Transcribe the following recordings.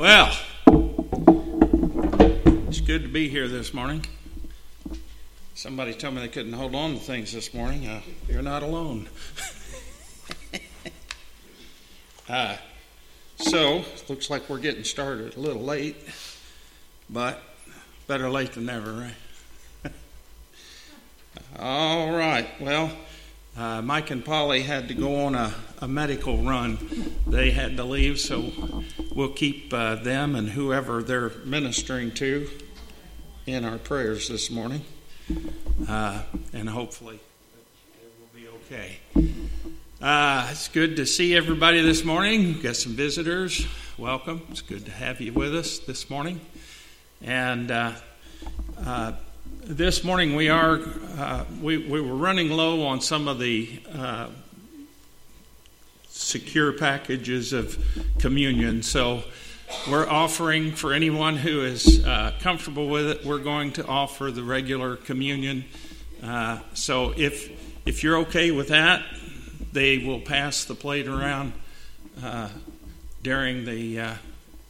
Well, it's good to be here this morning. Somebody told me they couldn't hold on to things this morning. Uh, you're not alone. uh, so, looks like we're getting started a little late, but better late than never, right? All right. Well, uh, Mike and Polly had to go on a, a, medical run. They had to leave, so we'll keep uh, them and whoever they're ministering to in our prayers this morning. Uh, and hopefully it will be okay. Uh, it's good to see everybody this morning. We've got some visitors. Welcome. It's good to have you with us this morning. And uh, uh, this morning we are uh, we, we were running low on some of the secure packages of communion so we're offering for anyone who is uh, comfortable with it we're going to offer the regular communion uh, so if if you're okay with that they will pass the plate around uh, during the uh,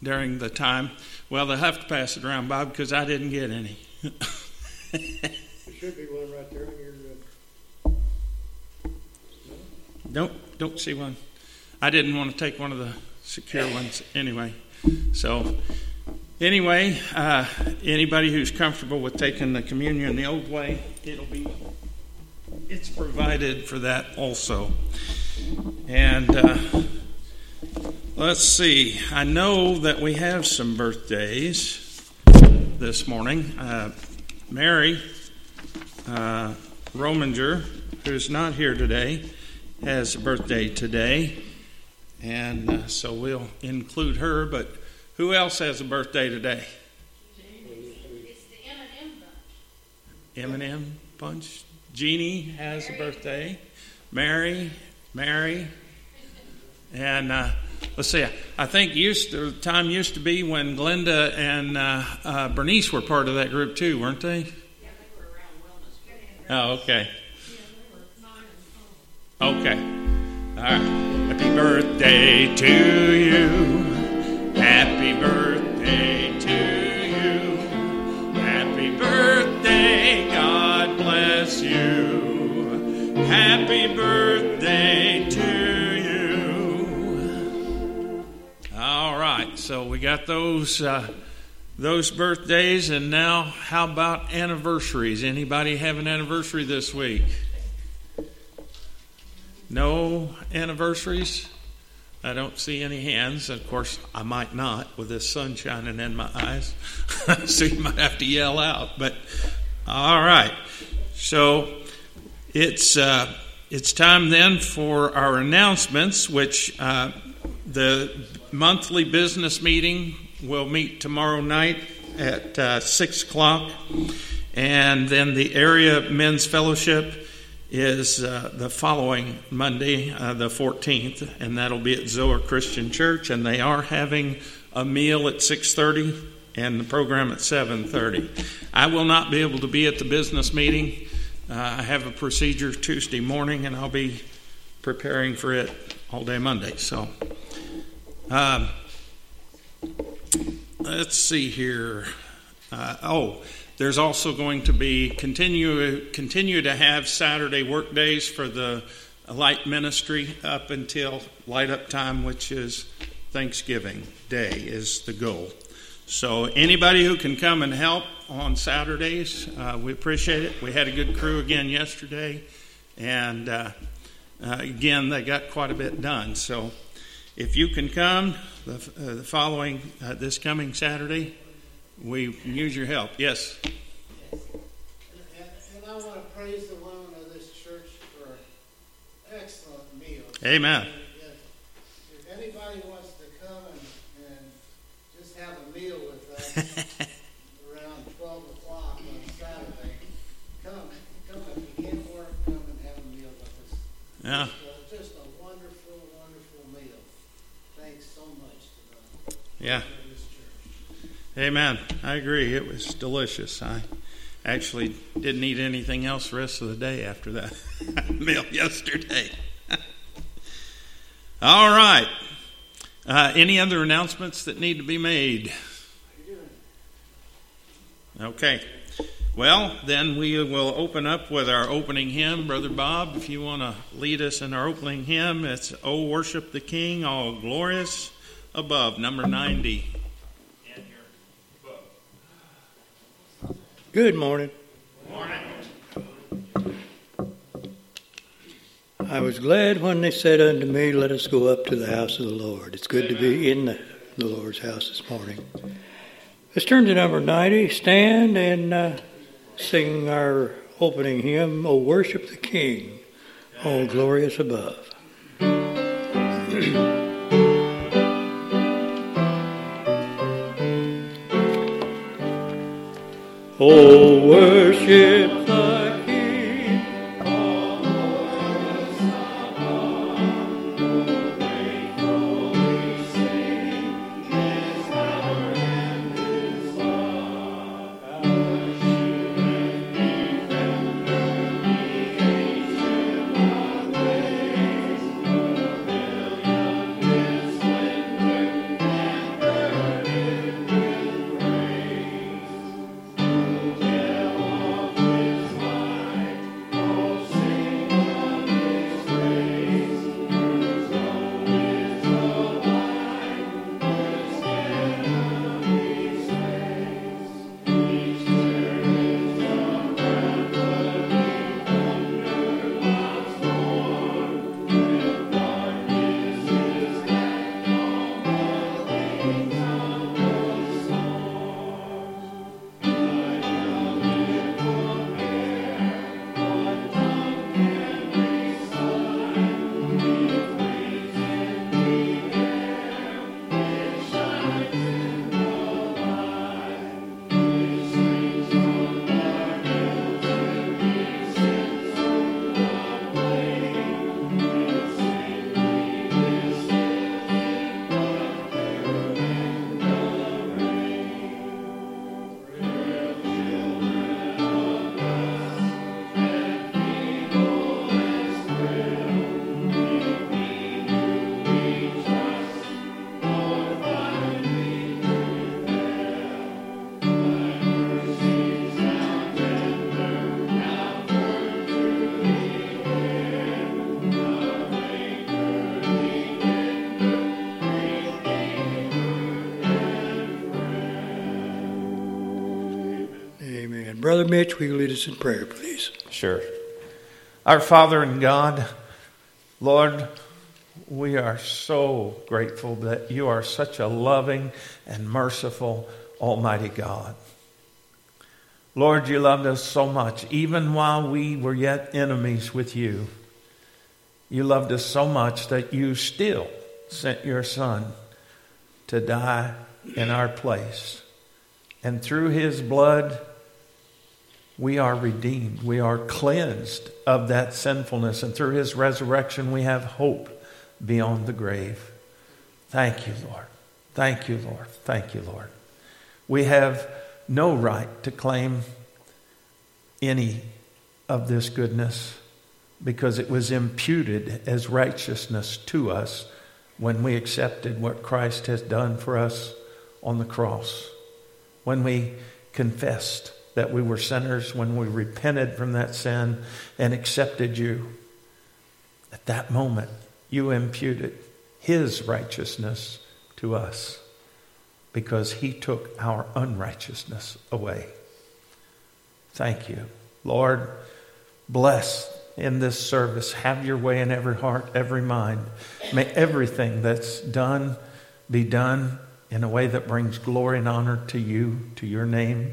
during the time well they'll have to pass it around bob because i didn't get any there should be one right there in your. No? Don't don't see one. I didn't want to take one of the secure ones anyway. So anyway, uh, anybody who's comfortable with taking the communion the old way, it'll be it's provided for that also. And uh, let's see. I know that we have some birthdays this morning. Uh, Mary uh, Rominger, who's not here today, has a birthday today, and uh, so we'll include her. But who else has a birthday today? M&M bunch. Jeannie has Mary. a birthday. Mary, Mary, and uh, let's see. I think used to, time used to be when Glenda and uh, uh, Bernice were part of that group too, weren't they? Yeah, they were around wellness. Oh, okay. Okay. All right. Happy birthday to you. Happy birthday to you. Happy birthday. God bless you. Happy birthday to you. All right. So we got those. Uh, those birthdays and now how about anniversaries anybody have an anniversary this week no anniversaries? I don't see any hands. Of course, I might not with this sun shining in my eyes. so you might have to yell out. But all right. So it's uh, it's time then for our announcements, which uh, the monthly business meeting will meet tomorrow night at uh, six o'clock, and then the area men's fellowship is uh, the following Monday, uh, the 14th, and that'll be at Zoar Christian Church, and they are having a meal at 6:30 and the program at 7:30. I will not be able to be at the business meeting. Uh, I have a procedure Tuesday morning, and I'll be preparing for it all day Monday. So, um, let's see here. Uh, oh there's also going to be continue continue to have Saturday work days for the light ministry up until light up time, which is Thanksgiving Day, is the goal. So anybody who can come and help on Saturdays, uh, we appreciate it. We had a good crew again yesterday, and uh, uh, again they got quite a bit done. So if you can come the, uh, the following uh, this coming Saturday, we use your help. Yes. And, and I want to praise the women of this church for excellent meals. Amen. If anybody wants to come and, and just have a meal with us around 12 o'clock on Saturday, come. Come if you can't work, come and have a meal with us. Yeah. Just a, just a wonderful, wonderful meal. Thanks so much to the yeah. Amen. I agree. It was delicious. I Actually, didn't eat anything else the rest of the day after that meal yesterday. All right. Uh, any other announcements that need to be made? Okay. Well, then we will open up with our opening hymn. Brother Bob, if you want to lead us in our opening hymn, it's Oh, Worship the King, All Glorious Above, number 90. Good morning. Morning. I was glad when they said unto me, Let us go up to the house of the Lord. It's good to be in the, the Lord's house this morning. Let's turn to number 90, stand and uh, sing our opening hymn, O Worship the King, All Glorious Above. Oh, worship Brother Mitch, will you lead us in prayer, please? Sure. Our Father and God, Lord, we are so grateful that you are such a loving and merciful Almighty God. Lord, you loved us so much, even while we were yet enemies with you. You loved us so much that you still sent your Son to die in our place. And through his blood, we are redeemed. We are cleansed of that sinfulness. And through his resurrection, we have hope beyond the grave. Thank you, Lord. Thank you, Lord. Thank you, Lord. We have no right to claim any of this goodness because it was imputed as righteousness to us when we accepted what Christ has done for us on the cross. When we confessed that we were sinners, when we repented from that sin and accepted you, at that moment, you imputed his righteousness to us because he took our unrighteousness away. Thank you. Lord, bless in this service. Have your way in every heart, every mind. May everything that's done be done in a way that brings glory and honor to you, to your name,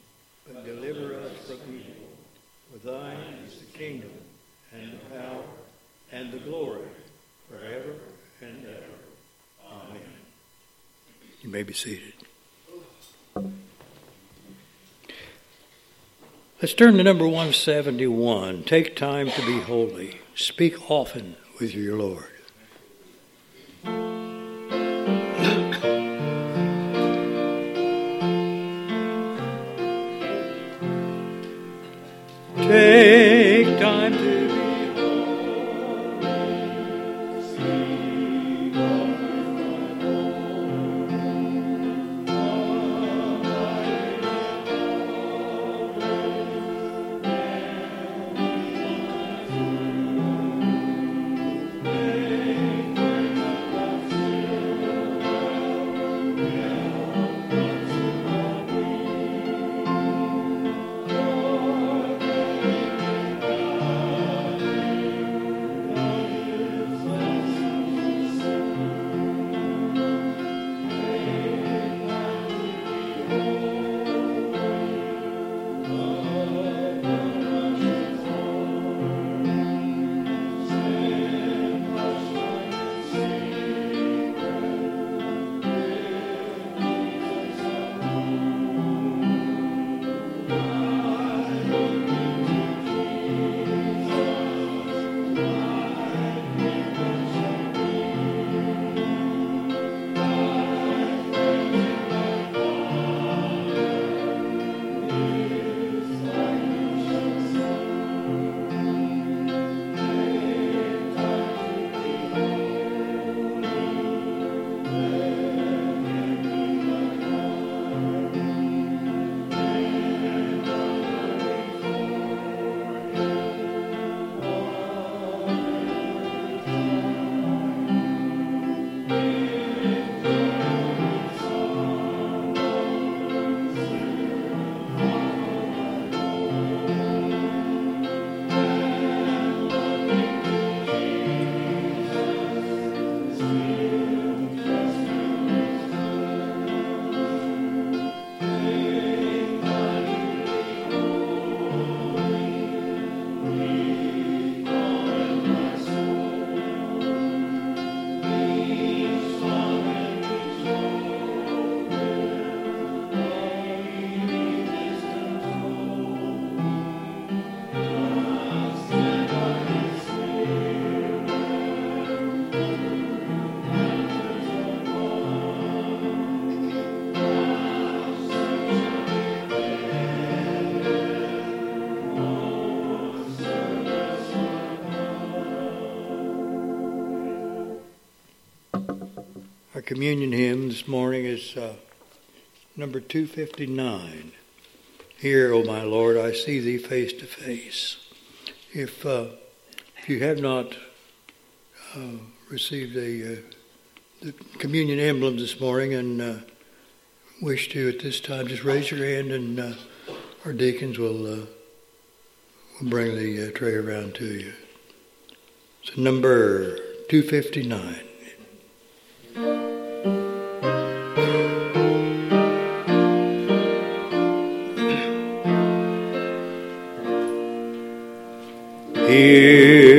but deliver us from evil. For thine is the kingdom, and the power, and the glory, forever and ever. Amen. You may be seated. Let's turn to number 171. Take time to be holy. Speak often with your Lord. Take communion hymn this morning is uh, number 259. Here, O my Lord, I see thee face to face. If, uh, if you have not uh, received a, uh, the communion emblem this morning and uh, wish to at this time, just raise your hand and uh, our deacons will, will bring the tray around to you. So, number 259. Hear,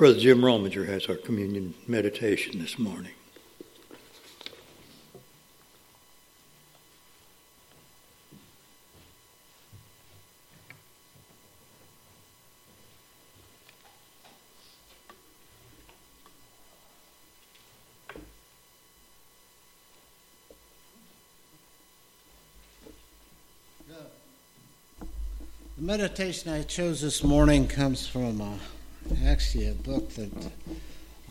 Brother Jim Rominger has our communion meditation this morning. The meditation I chose this morning comes from uh, actually a book that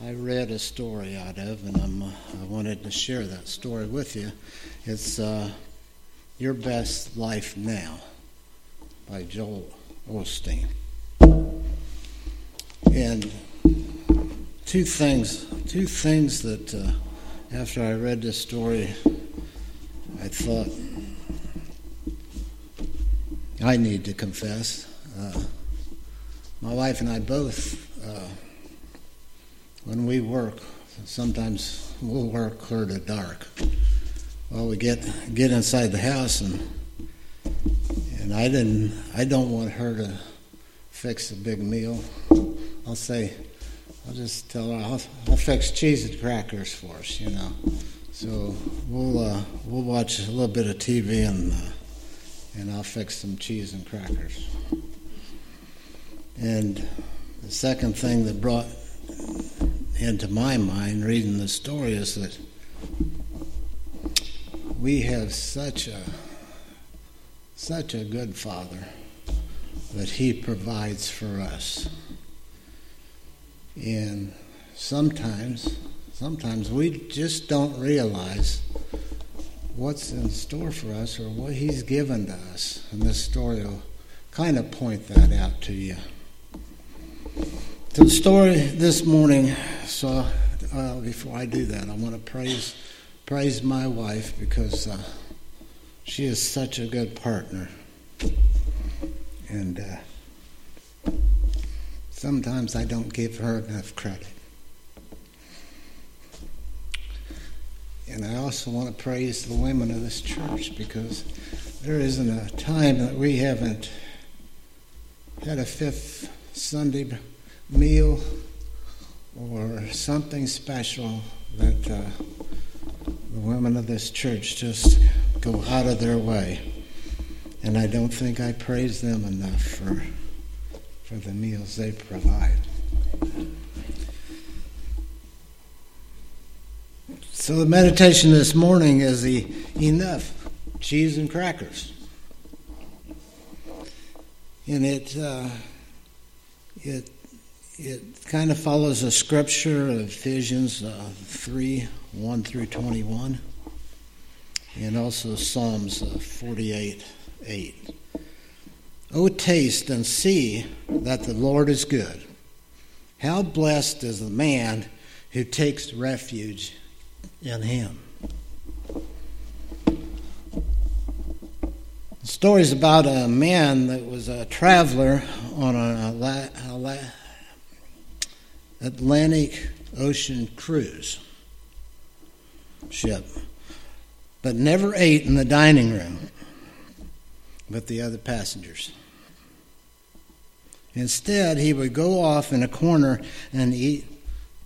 I read a story out of, and I'm, I wanted to share that story with you. It's uh, Your Best Life Now by Joel Osteen. And two things, two things that uh, after I read this story, I thought I need to confess. Uh, my wife and I both, uh, when we work, sometimes we'll work clear to dark. Well, we get get inside the house, and and I didn't. I don't want her to fix a big meal. I'll say, I'll just tell her I'll, I'll fix cheese and crackers for us, you know. So we'll uh, we'll watch a little bit of TV and. Uh, and I'll fix some cheese and crackers. And the second thing that brought into my mind reading the story is that we have such a such a good father that he provides for us. And sometimes sometimes we just don't realize what's in store for us or what he's given to us. And this story will kind of point that out to you. The story this morning, so uh, before I do that, I want to praise praise my wife because uh, she is such a good partner. And uh, sometimes I don't give her enough credit. And I also want to praise the women of this church because there isn't a time that we haven't had a fifth Sunday meal or something special that uh, the women of this church just go out of their way. And I don't think I praise them enough for, for the meals they provide. So the meditation this morning is the enough cheese and crackers, and it uh, it it kind of follows a scripture of Ephesians uh, three one through twenty one, and also Psalms uh, forty eight eight. Oh, taste and see that the Lord is good. How blessed is the man who takes refuge in him. The story is about a man that was a traveler on an Atlantic Ocean cruise ship, but never ate in the dining room with the other passengers. Instead, he would go off in a corner and eat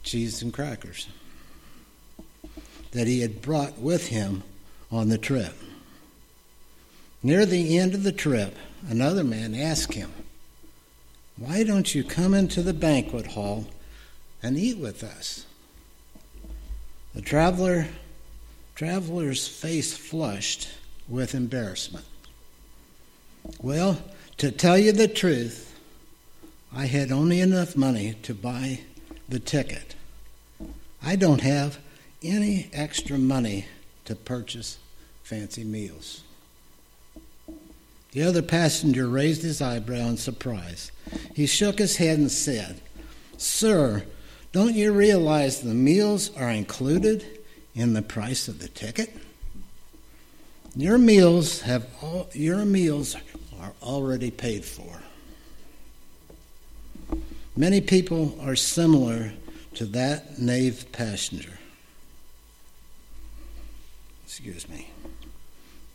cheese and crackers that he had brought with him on the trip. Near the end of the trip, another man asked him, Why don't you come into the banquet hall and eat with us? The traveler traveler's face flushed with embarrassment. Well, to tell you the truth, I had only enough money to buy the ticket. I don't have any extra money to purchase fancy meals. The other passenger raised his eyebrow in surprise. He shook his head and said, Sir, don't you realize the meals are included in the price of the ticket? Your meals have all, your meals are already paid for. Many people are similar to that knave passenger excuse me,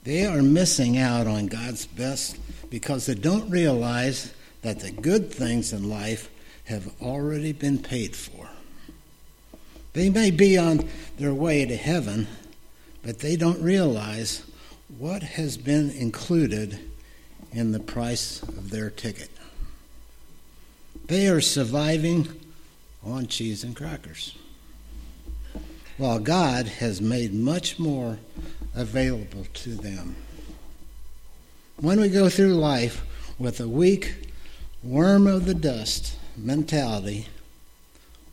they are missing out on God's best because they don't realize that the good things in life have already been paid for. They may be on their way to heaven, but they don't realize what has been included in the price of their ticket. They are surviving on cheese and crackers, while God has made much more available to them. When we go through life with a weak, worm of the dust mentality,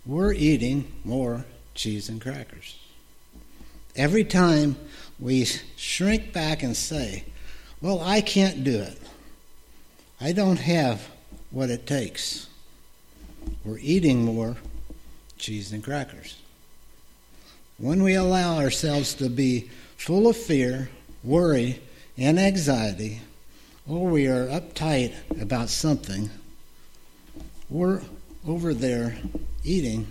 we're eating more cheese and crackers. Every time we shrink back and say, Well, I can't do it, I don't have what it takes, we're eating more cheese and crackers. When we allow ourselves to be full of fear, worry, and anxiety, or we are uptight about something, we're over there eating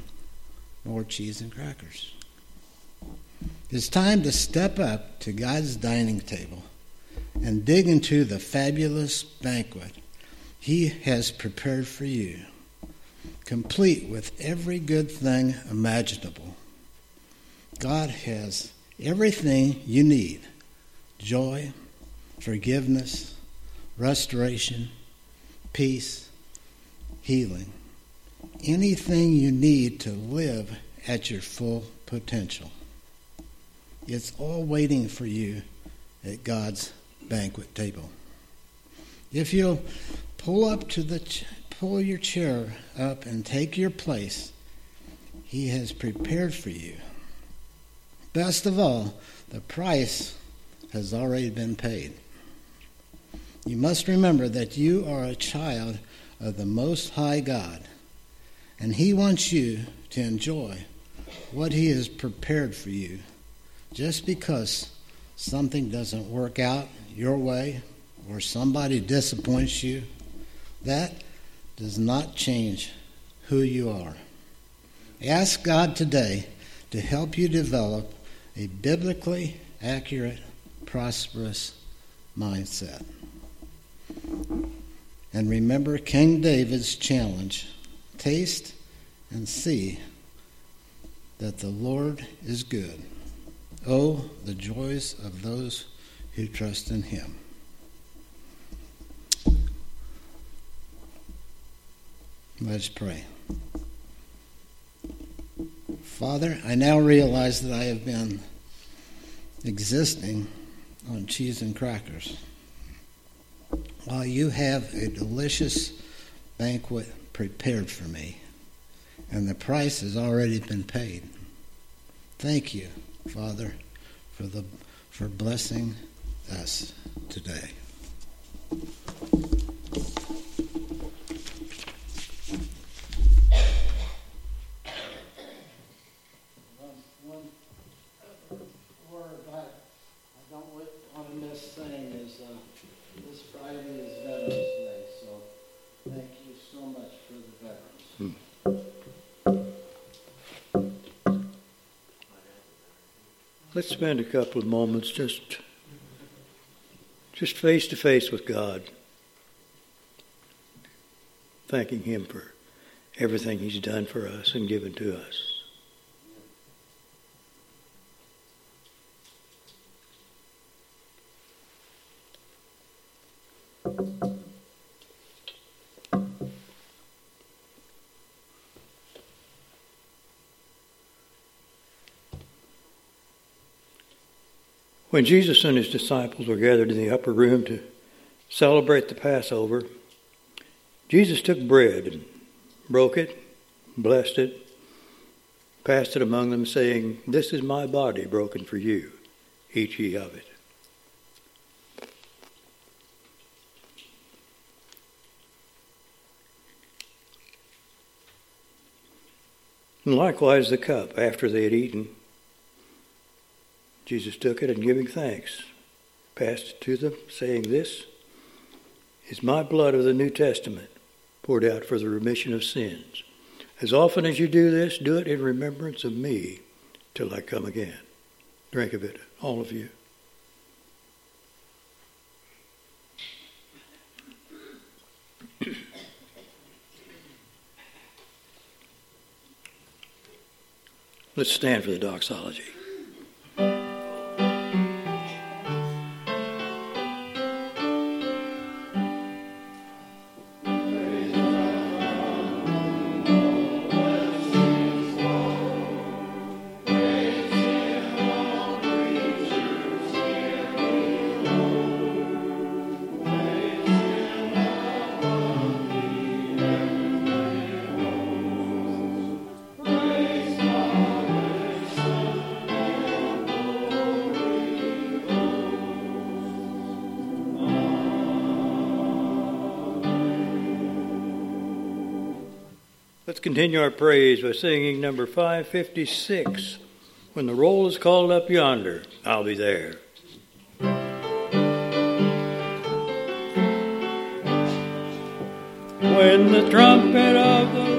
more cheese and crackers. It's time to step up to God's dining table and dig into the fabulous banquet He has prepared for you, complete with every good thing imaginable. God has everything you need joy, forgiveness, restoration, peace, healing. Anything you need to live at your full potential. It's all waiting for you at God's banquet table. If you'll pull up to the ch- pull your chair up and take your place, he has prepared for you. Best of all, the price has already been paid. You must remember that you are a child of the Most High God, and He wants you to enjoy what He has prepared for you. Just because something doesn't work out your way or somebody disappoints you, that does not change who you are. Ask God today to help you develop a biblically accurate, prosperous mindset. And remember King David's challenge taste and see that the Lord is good. Oh, the joys of those who trust in him. Let's pray. Father, I now realize that I have been existing on cheese and crackers while you have a delicious banquet prepared for me, and the price has already been paid. Thank you, Father, for the for blessing us today. Spend a couple of moments just just face to face with God, thanking Him for everything He's done for us and given to us. When Jesus and his disciples were gathered in the upper room to celebrate the Passover, Jesus took bread broke it, blessed it, passed it among them, saying, This is my body broken for you. Eat ye of it. And likewise the cup after they had eaten. Jesus took it and giving thanks, passed it to them, saying, This is my blood of the New Testament poured out for the remission of sins. As often as you do this, do it in remembrance of me till I come again. Drink of it, all of you. Let's stand for the doxology. Continue our praise by singing number 556. When the roll is called up yonder, I'll be there. When the trumpet of the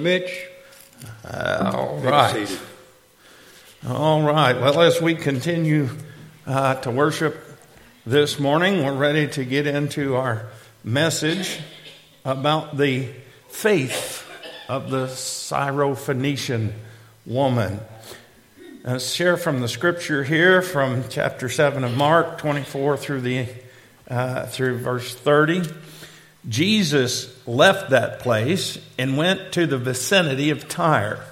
Brother Mitch, All take a right. All right. Well, as we continue uh, to worship this morning, we're ready to get into our message about the faith of the Syrophoenician woman. Let's share from the scripture here from chapter 7 of Mark, 24 through, the, uh, through verse 30. Jesus left that place and went to the vicinity of Tyre.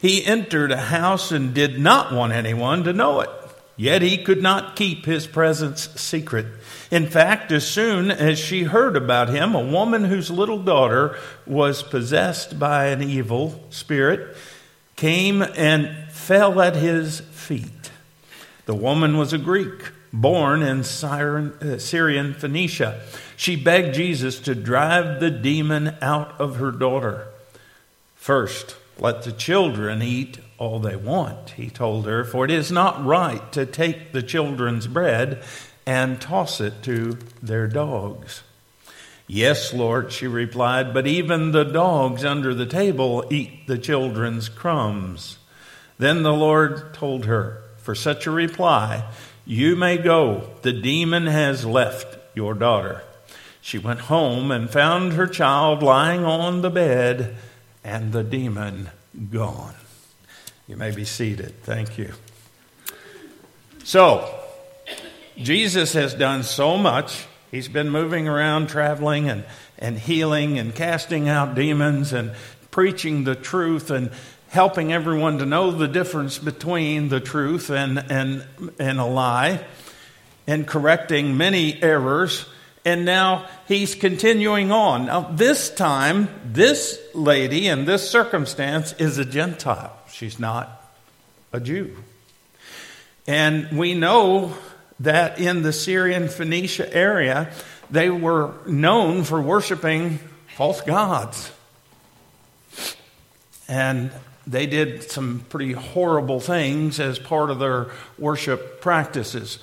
He entered a house and did not want anyone to know it. Yet he could not keep his presence secret. In fact, as soon as she heard about him, a woman whose little daughter was possessed by an evil spirit came and fell at his feet. The woman was a Greek, born in Syrian, uh, Syrian Phoenicia. She begged Jesus to drive the demon out of her daughter. First, let the children eat all they want, he told her, for it is not right to take the children's bread and toss it to their dogs. Yes, Lord, she replied, but even the dogs under the table eat the children's crumbs. Then the Lord told her, For such a reply, you may go. The demon has left your daughter. She went home and found her child lying on the bed and the demon gone. You may be seated. Thank you. So, Jesus has done so much. He's been moving around, traveling and, and healing and casting out demons and preaching the truth and, helping everyone to know the difference between the truth and, and, and a lie, and correcting many errors. And now he's continuing on. Now, this time, this lady in this circumstance is a Gentile. She's not a Jew. And we know that in the Syrian Phoenicia area, they were known for worshiping false gods. And they did some pretty horrible things as part of their worship practices.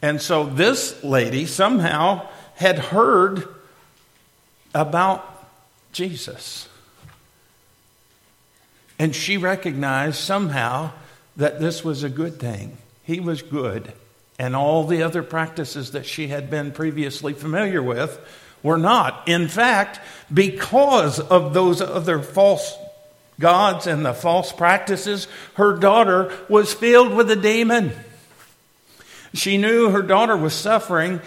And so this lady somehow had heard about Jesus. And she recognized somehow that this was a good thing. He was good. And all the other practices that she had been previously familiar with were not. In fact, because of those other false gods and the false practices, her daughter was filled with a demon. She knew her daughter was suffering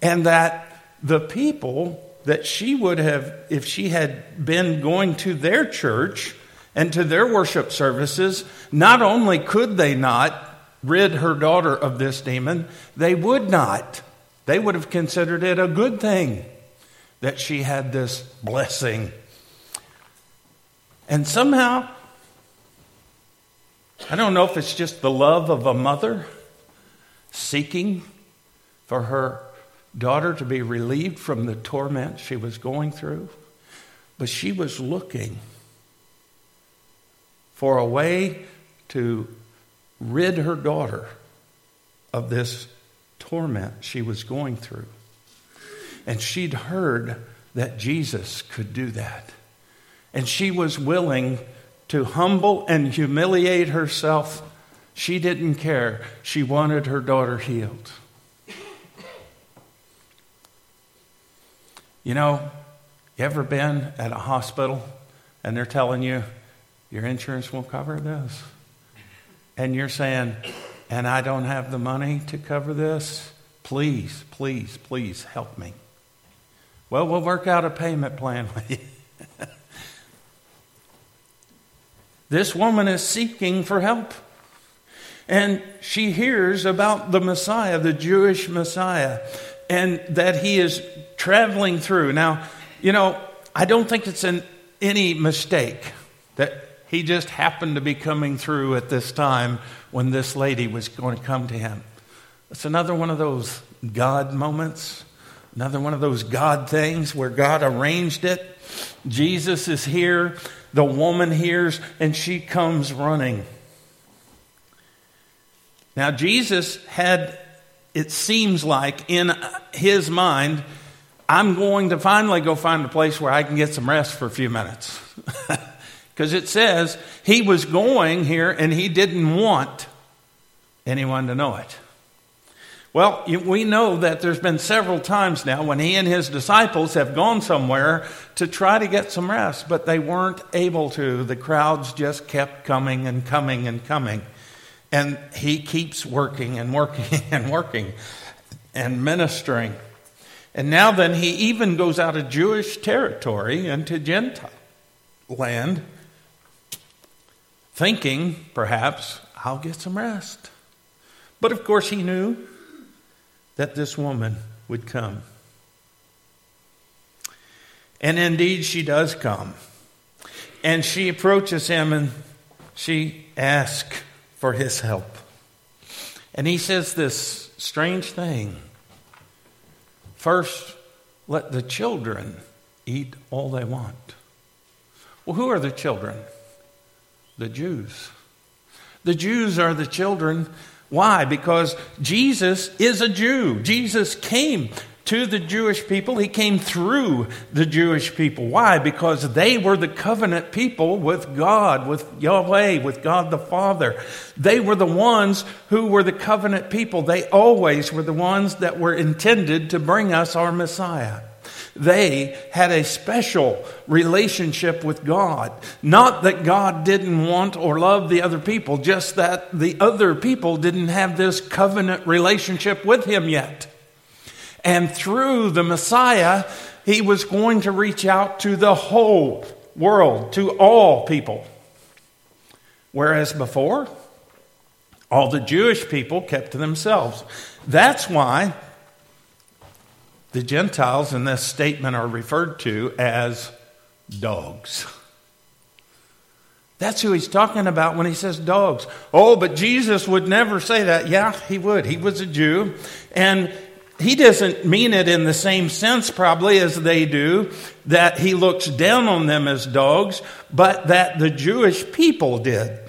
and that the people that she would have, if she had been going to their church and to their worship services, not only could they not rid her daughter of this demon, they would not. They would have considered it a good thing that she had this blessing. And somehow, I don't know if it's just the love of a mother seeking for her daughter to be relieved from the torment she was going through, but she was looking for a way to rid her daughter of this torment she was going through. And she'd heard that Jesus could do that. And she was willing to humble and humiliate herself. She didn't care. She wanted her daughter healed. You know, you ever been at a hospital and they're telling you your insurance won't cover this? And you're saying, and I don't have the money to cover this? Please, please, please help me. Well, we'll work out a payment plan with you. This woman is seeking for help. And she hears about the Messiah, the Jewish Messiah, and that he is traveling through. Now, you know, I don't think it's an, any mistake that he just happened to be coming through at this time when this lady was going to come to him. It's another one of those God moments, another one of those God things where God arranged it. Jesus is here, the woman hears, and she comes running. Now, Jesus had, it seems like, in his mind, I'm going to finally go find a place where I can get some rest for a few minutes. Because it says he was going here and he didn't want anyone to know it. Well, we know that there's been several times now when he and his disciples have gone somewhere to try to get some rest, but they weren't able to. The crowds just kept coming and coming and coming. And he keeps working and working and working and ministering. And now then, he even goes out of Jewish territory into Gentile land thinking, perhaps, I'll get some rest. But of course, he knew that this woman would come. And indeed, she does come. And she approaches him and she asks for his help. And he says this strange thing First, let the children eat all they want. Well, who are the children? The Jews. The Jews are the children. Why? Because Jesus is a Jew. Jesus came to the Jewish people. He came through the Jewish people. Why? Because they were the covenant people with God, with Yahweh, with God the Father. They were the ones who were the covenant people. They always were the ones that were intended to bring us our Messiah. They had a special relationship with God. Not that God didn't want or love the other people, just that the other people didn't have this covenant relationship with Him yet. And through the Messiah, He was going to reach out to the whole world, to all people. Whereas before, all the Jewish people kept to themselves. That's why the Gentiles in this statement are referred to as dogs. That's who he's talking about when he says dogs. Oh, but Jesus would never say that. Yeah, he would. He was a Jew. And he doesn't mean it in the same sense, probably, as they do, that he looks down on them as dogs, but that the Jewish people did.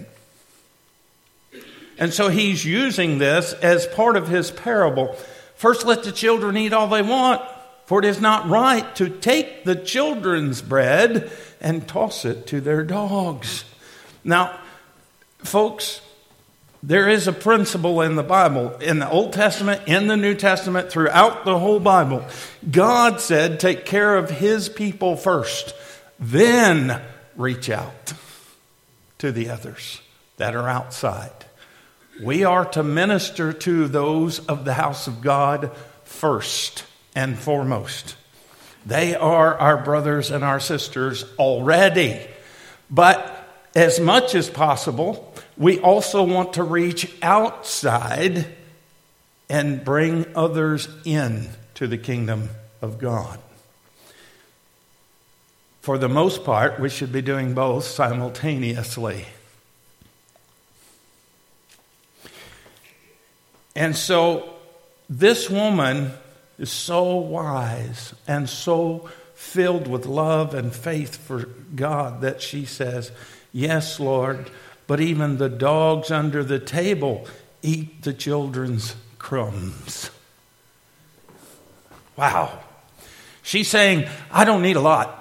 And so he's using this as part of his parable. First, let the children eat all they want, for it is not right to take the children's bread and toss it to their dogs. Now, folks, there is a principle in the Bible, in the Old Testament, in the New Testament, throughout the whole Bible. God said, take care of his people first, then reach out to the others that are outside. We are to minister to those of the house of God first and foremost. They are our brothers and our sisters already. But as much as possible, we also want to reach outside and bring others in to the kingdom of God. For the most part, we should be doing both simultaneously. And so, this woman is so wise and so filled with love and faith for God that she says, Yes, Lord, but even the dogs under the table eat the children's crumbs. Wow. She's saying, I don't need a lot.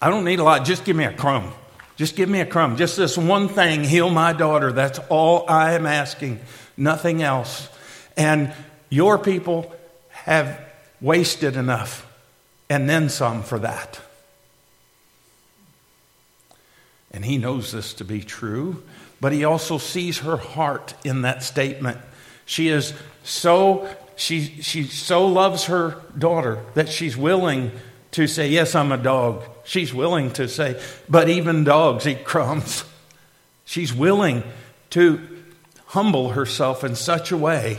I don't need a lot. Just give me a crumb. Just give me a crumb. Just this one thing, heal my daughter. That's all I am asking. Nothing else. And your people have wasted enough and then some for that. And he knows this to be true, but he also sees her heart in that statement. She is so she she so loves her daughter that she's willing to say, "Yes, I'm a dog." She's willing to say, "But even dogs eat crumbs." She's willing to humble herself in such a way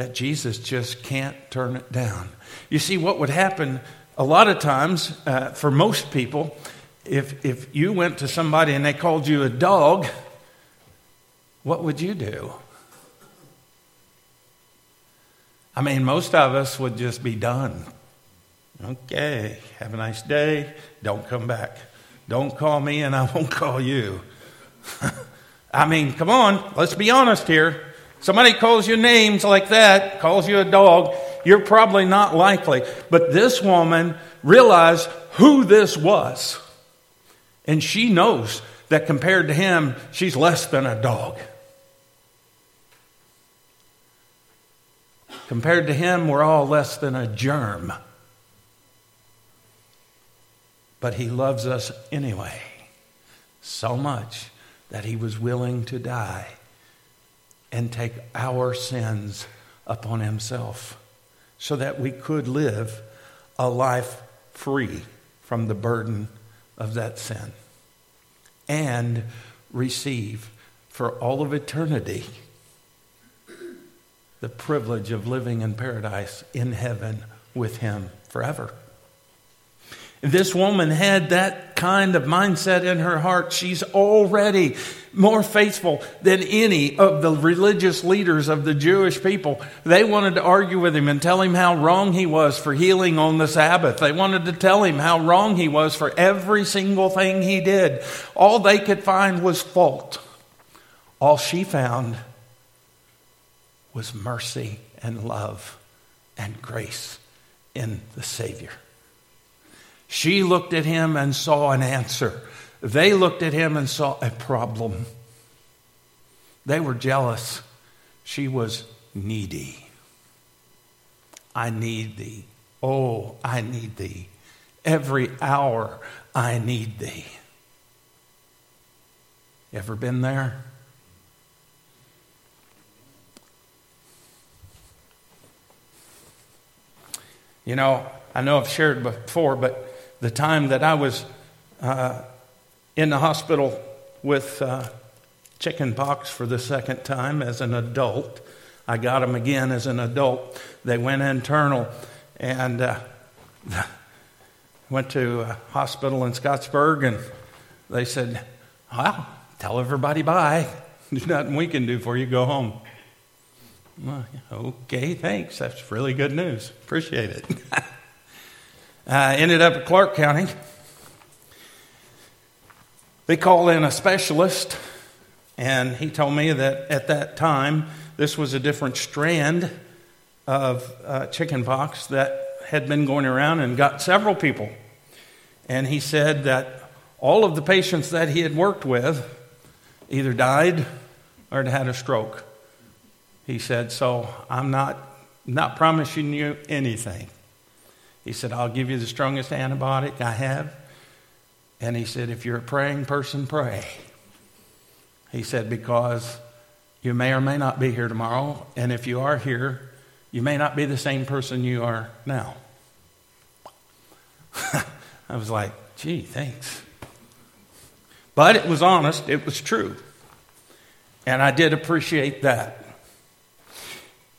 that Jesus just can't turn it down. You see, what would happen a lot of times uh, for most people if, if you went to somebody and they called you a dog, what would you do? I mean, most of us would just be done. Okay, have a nice day. Don't come back. Don't call me and I won't call you. I mean, come on, let's be honest here. Somebody calls you names like that, calls you a dog, you're probably not likely. But this woman realized who this was. And she knows that compared to him, she's less than a dog. Compared to him, we're all less than a germ. But he loves us anyway, so much that he was willing to die and take our sins upon himself so that we could live a life free from the burden of that sin and receive for all of eternity the privilege of living in paradise in heaven with Him forever. This woman had that kind of mindset in her heart. She's already more faithful than any of the religious leaders of the Jewish people. They wanted to argue with him and tell him how wrong he was for healing on the Sabbath. They wanted to tell him how wrong he was for every single thing he did. All they could find was fault. All she found was mercy and love and grace in the Savior. She looked at him and saw an answer. They looked at him and saw a problem. They were jealous. She was needy. I need thee. Oh, I need thee. Every hour I need thee. Ever been there? You know, I know I've shared before, but the time that I was uh, in the hospital with uh, chicken pox for the second time as an adult. I got them again as an adult. They went internal and uh, went to a hospital in Scottsburg, and they said, Well, tell everybody bye. There's nothing we can do for you. Go home. Okay, thanks. That's really good news. Appreciate it. I ended up at Clark County. They called in a specialist, and he told me that at that time, this was a different strand of uh, chickenpox that had been going around and got several people. And he said that all of the patients that he had worked with either died or had had a stroke. He said, So I'm not, not promising you anything. He said, I'll give you the strongest antibiotic I have. And he said, If you're a praying person, pray. He said, Because you may or may not be here tomorrow. And if you are here, you may not be the same person you are now. I was like, gee, thanks. But it was honest, it was true. And I did appreciate that.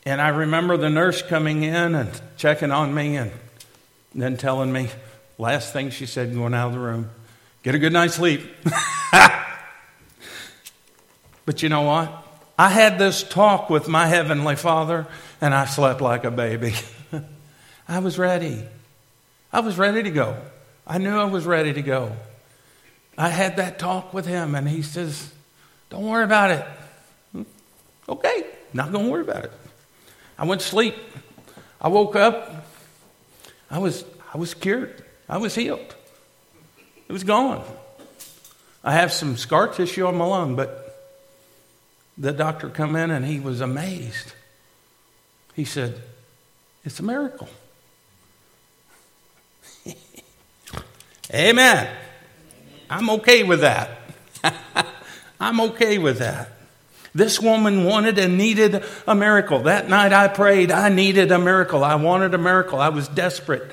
And I remember the nurse coming in and checking on me and then telling me, last thing she said going out of the room, get a good night's sleep. but you know what? I had this talk with my Heavenly Father and I slept like a baby. I was ready. I was ready to go. I knew I was ready to go. I had that talk with him, and he says, Don't worry about it. Hmm? Okay, not going to worry about it. I went to sleep. I woke up. I was, I was cured. I was healed. It was gone. I have some scar tissue on my lung, but the doctor come in and he was amazed. He said, It's a miracle. Amen. I'm okay with that. I'm okay with that. This woman wanted and needed a miracle. That night I prayed, I needed a miracle. I wanted a miracle. I was desperate.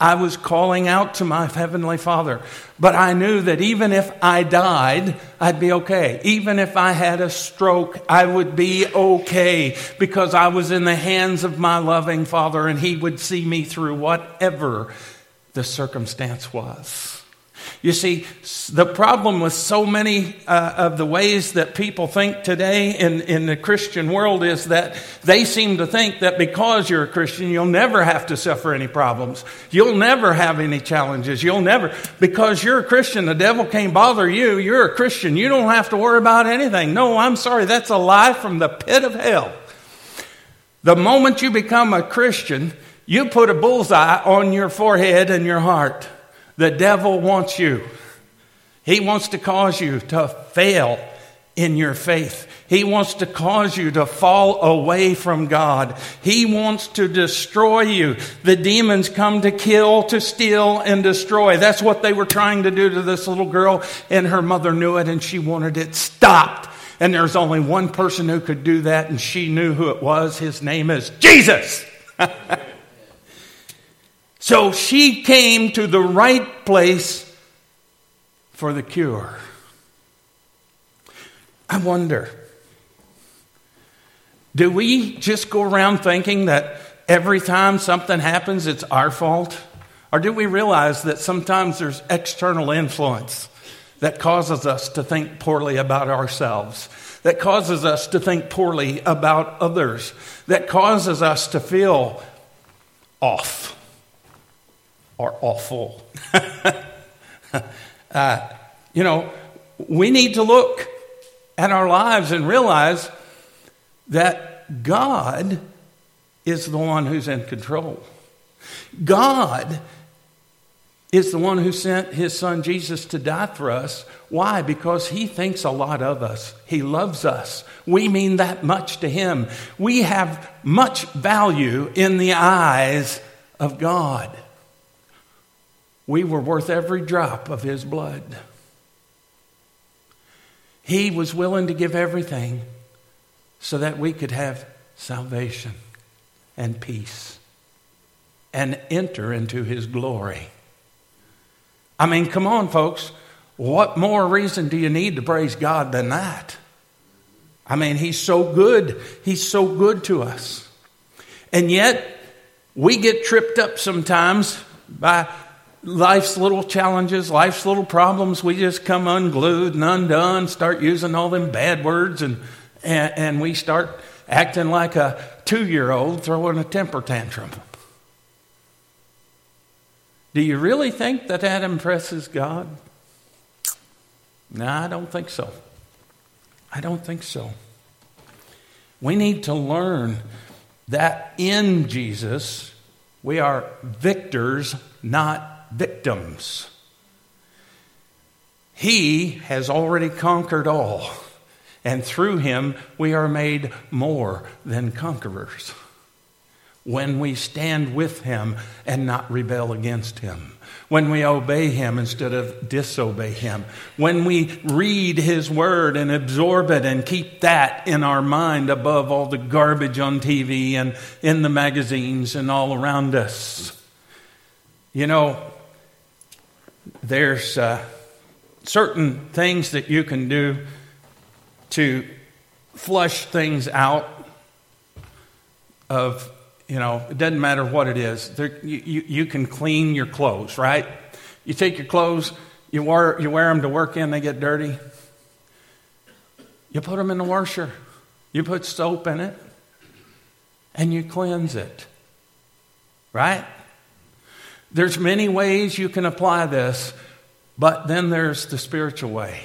I was calling out to my Heavenly Father. But I knew that even if I died, I'd be okay. Even if I had a stroke, I would be okay because I was in the hands of my loving Father and He would see me through whatever the circumstance was. You see, the problem with so many uh, of the ways that people think today in, in the Christian world is that they seem to think that because you're a Christian, you'll never have to suffer any problems. You'll never have any challenges. You'll never, because you're a Christian, the devil can't bother you. You're a Christian. You don't have to worry about anything. No, I'm sorry. That's a lie from the pit of hell. The moment you become a Christian, you put a bullseye on your forehead and your heart. The devil wants you. He wants to cause you to fail in your faith. He wants to cause you to fall away from God. He wants to destroy you. The demons come to kill, to steal, and destroy. That's what they were trying to do to this little girl, and her mother knew it and she wanted it stopped. And there's only one person who could do that, and she knew who it was. His name is Jesus. So she came to the right place for the cure. I wonder do we just go around thinking that every time something happens, it's our fault? Or do we realize that sometimes there's external influence that causes us to think poorly about ourselves, that causes us to think poorly about others, that causes us to feel off? Are awful. uh, you know, we need to look at our lives and realize that God is the one who's in control. God is the one who sent his son Jesus to die for us. Why? Because he thinks a lot of us. He loves us. We mean that much to him. We have much value in the eyes of God. We were worth every drop of his blood. He was willing to give everything so that we could have salvation and peace and enter into his glory. I mean, come on, folks. What more reason do you need to praise God than that? I mean, He's so good. He's so good to us. And yet, we get tripped up sometimes by life's little challenges, life's little problems. We just come unglued and undone, start using all them bad words, and, and, and we start acting like a two year old throwing a temper tantrum. Do you really think that that impresses God? No, I don't think so. I don't think so. We need to learn that in Jesus, we are victors, not victims. He has already conquered all, and through him we are made more than conquerors when we stand with him and not rebel against him when we obey Him instead of disobey Him, when we read His Word and absorb it and keep that in our mind above all the garbage on TV and in the magazines and all around us. You know, there's uh, certain things that you can do to flush things out of you know, it doesn't matter what it is. There, you, you, you, can clean your clothes, right? You take your clothes, you wear, you wear them to work in, they get dirty. You put them in the washer, you put soap in it, and you cleanse it, right? There's many ways you can apply this, but then there's the spiritual way.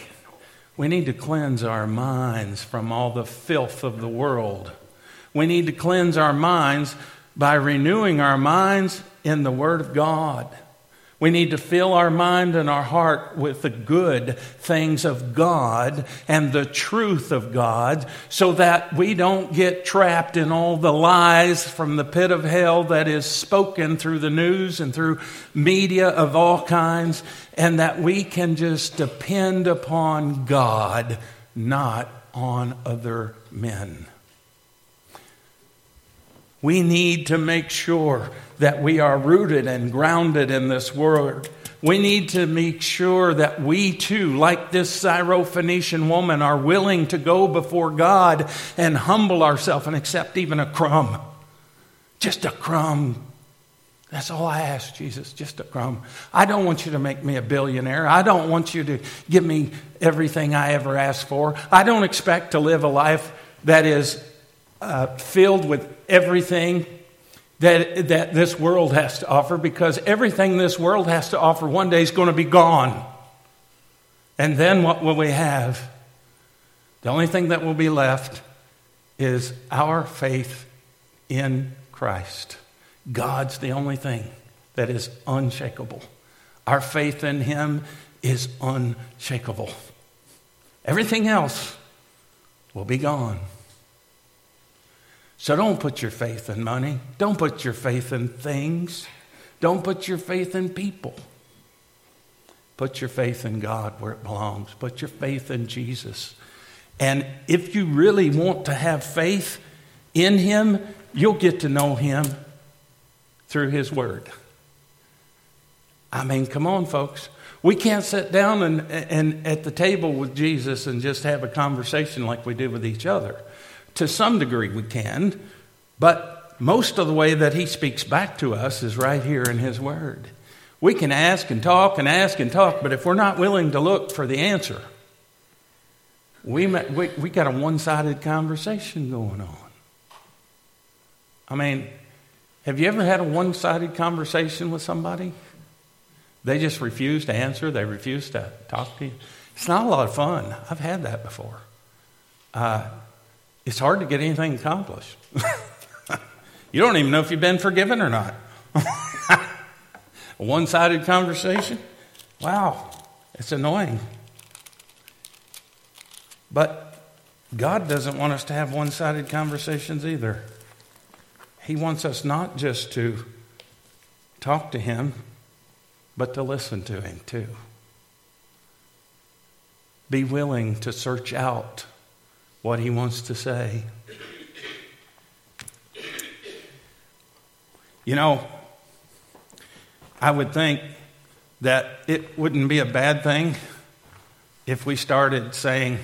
We need to cleanse our minds from all the filth of the world. We need to cleanse our minds by renewing our minds in the Word of God. We need to fill our mind and our heart with the good things of God and the truth of God so that we don't get trapped in all the lies from the pit of hell that is spoken through the news and through media of all kinds, and that we can just depend upon God, not on other men. We need to make sure that we are rooted and grounded in this word. We need to make sure that we too, like this Syrophoenician woman, are willing to go before God and humble ourselves and accept even a crumb. Just a crumb. That's all I ask, Jesus, just a crumb. I don't want you to make me a billionaire. I don't want you to give me everything I ever asked for. I don't expect to live a life that is uh, filled with everything that, that this world has to offer because everything this world has to offer one day is going to be gone. And then what will we have? The only thing that will be left is our faith in Christ. God's the only thing that is unshakable. Our faith in Him is unshakable. Everything else will be gone. So don't put your faith in money. Don't put your faith in things. Don't put your faith in people. Put your faith in God where it belongs. Put your faith in Jesus. And if you really want to have faith in Him, you'll get to know Him through His Word. I mean, come on, folks. We can't sit down and, and at the table with Jesus and just have a conversation like we do with each other. To some degree, we can, but most of the way that he speaks back to us is right here in his word. We can ask and talk and ask and talk, but if we're not willing to look for the answer, we, we, we got a one sided conversation going on. I mean, have you ever had a one sided conversation with somebody? They just refuse to answer, they refuse to talk to you. It's not a lot of fun. I've had that before. Uh, it's hard to get anything accomplished. you don't even know if you've been forgiven or not. A one sided conversation? Wow, it's annoying. But God doesn't want us to have one sided conversations either. He wants us not just to talk to Him, but to listen to Him too. Be willing to search out what he wants to say. You know, I would think that it wouldn't be a bad thing if we started saying,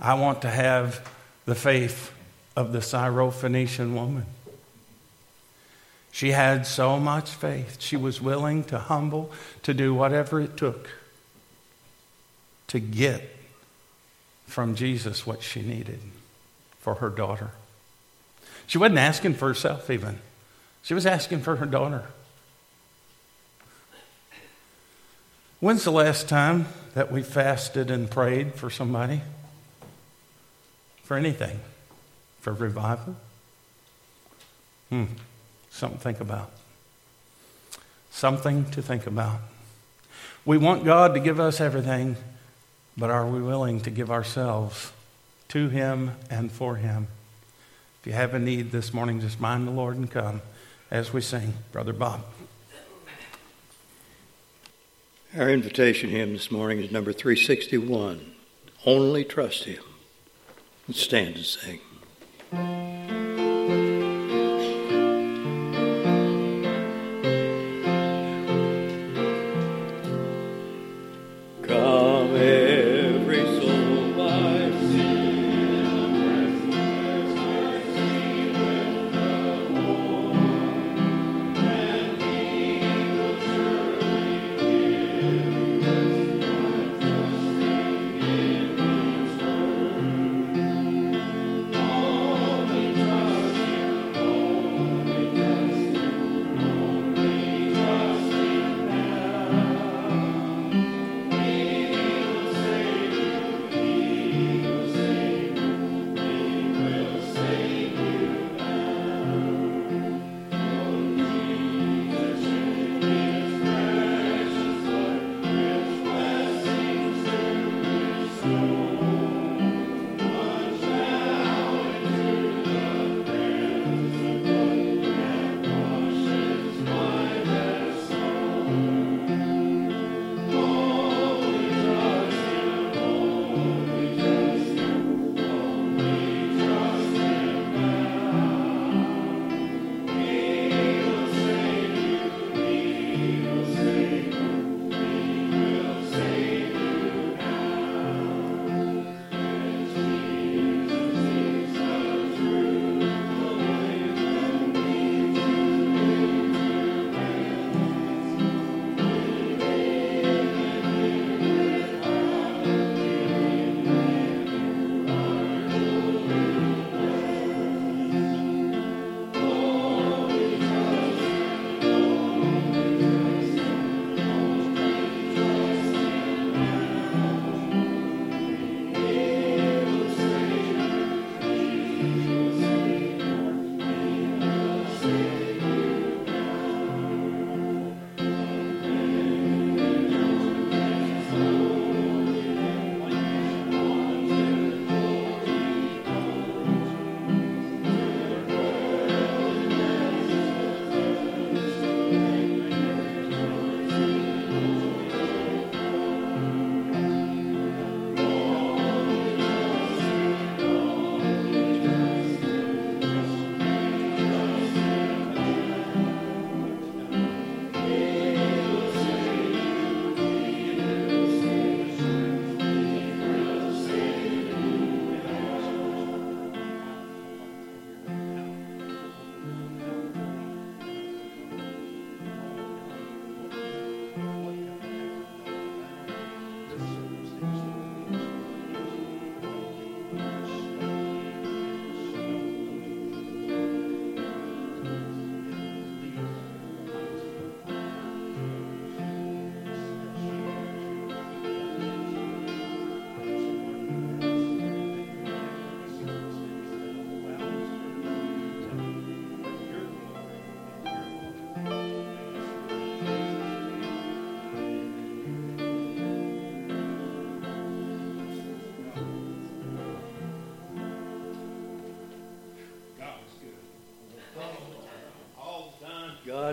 I want to have the faith of the Syrophoenician woman. She had so much faith. She was willing to humble, to do whatever it took to get from Jesus what she needed for her daughter. She wasn't asking for herself, even. She was asking for her daughter. When's the last time that we fasted and prayed for somebody? For anything? For revival? Hmm. Something to think about. Something to think about. We want God to give us everything, but are we willing to give ourselves to Him and for Him? If you have a need this morning, just mind the Lord and come as we sing. Brother Bob. Our invitation hymn this morning is number 361 Only Trust Him. Let's stand and sing.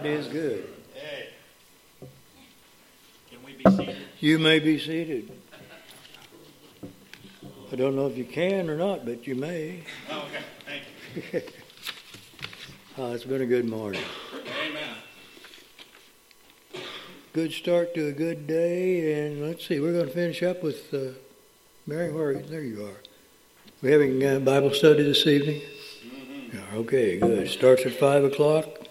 God is good. Can we be seated? You may be seated. I don't know if you can or not, but you may. Okay, thank you. Oh, it's been a good morning. Amen. Good start to a good day, and let's see, we're going to finish up with uh, Mary. Where there you are. We having uh, Bible study this evening? Yeah, Okay, good. Starts at 5 o'clock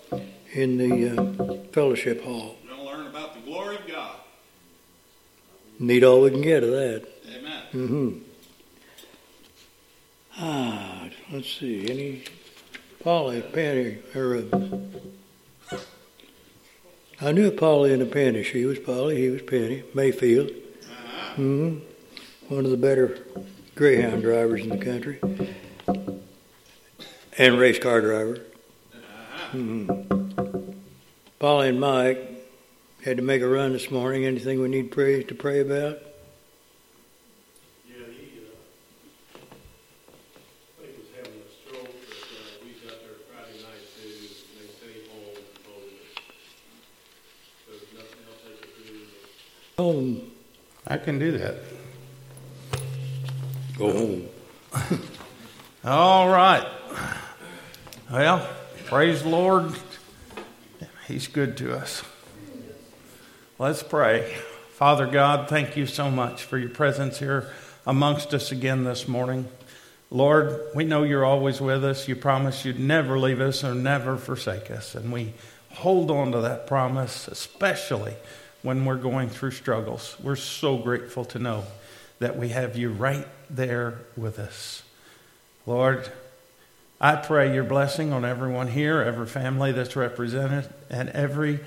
in the uh, fellowship hall. We're going to learn about the glory of God. Need all we can get of that. Amen. hmm Ah, let's see. Any Polly, Penny, or uh, I knew Polly and a Penny. She was Polly, he was Penny. Mayfield. hmm One of the better Greyhound drivers in the country, and race car driver. hmm Polly and Mike had to make a run this morning. Anything we need pray to pray about? Yeah, he, uh, I think was having a stroke, uh, we got there Friday night too, and they him home and told him that there was nothing else they could do. Home. I can do that. Go home. All right. Well, praise the Lord. He's good to us. Let's pray. Father God, thank you so much for your presence here amongst us again this morning. Lord, we know you're always with us. You promised you'd never leave us or never forsake us. And we hold on to that promise, especially when we're going through struggles. We're so grateful to know that we have you right there with us. Lord, I pray your blessing on everyone here, every family that's represented, and every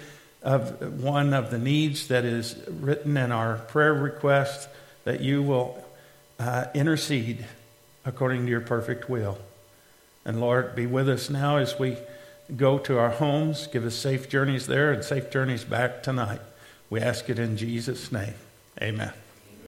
of one of the needs that is written in our prayer request, that you will uh, intercede according to your perfect will. And Lord, be with us now as we go to our homes. Give us safe journeys there and safe journeys back tonight. We ask it in Jesus' name. Amen.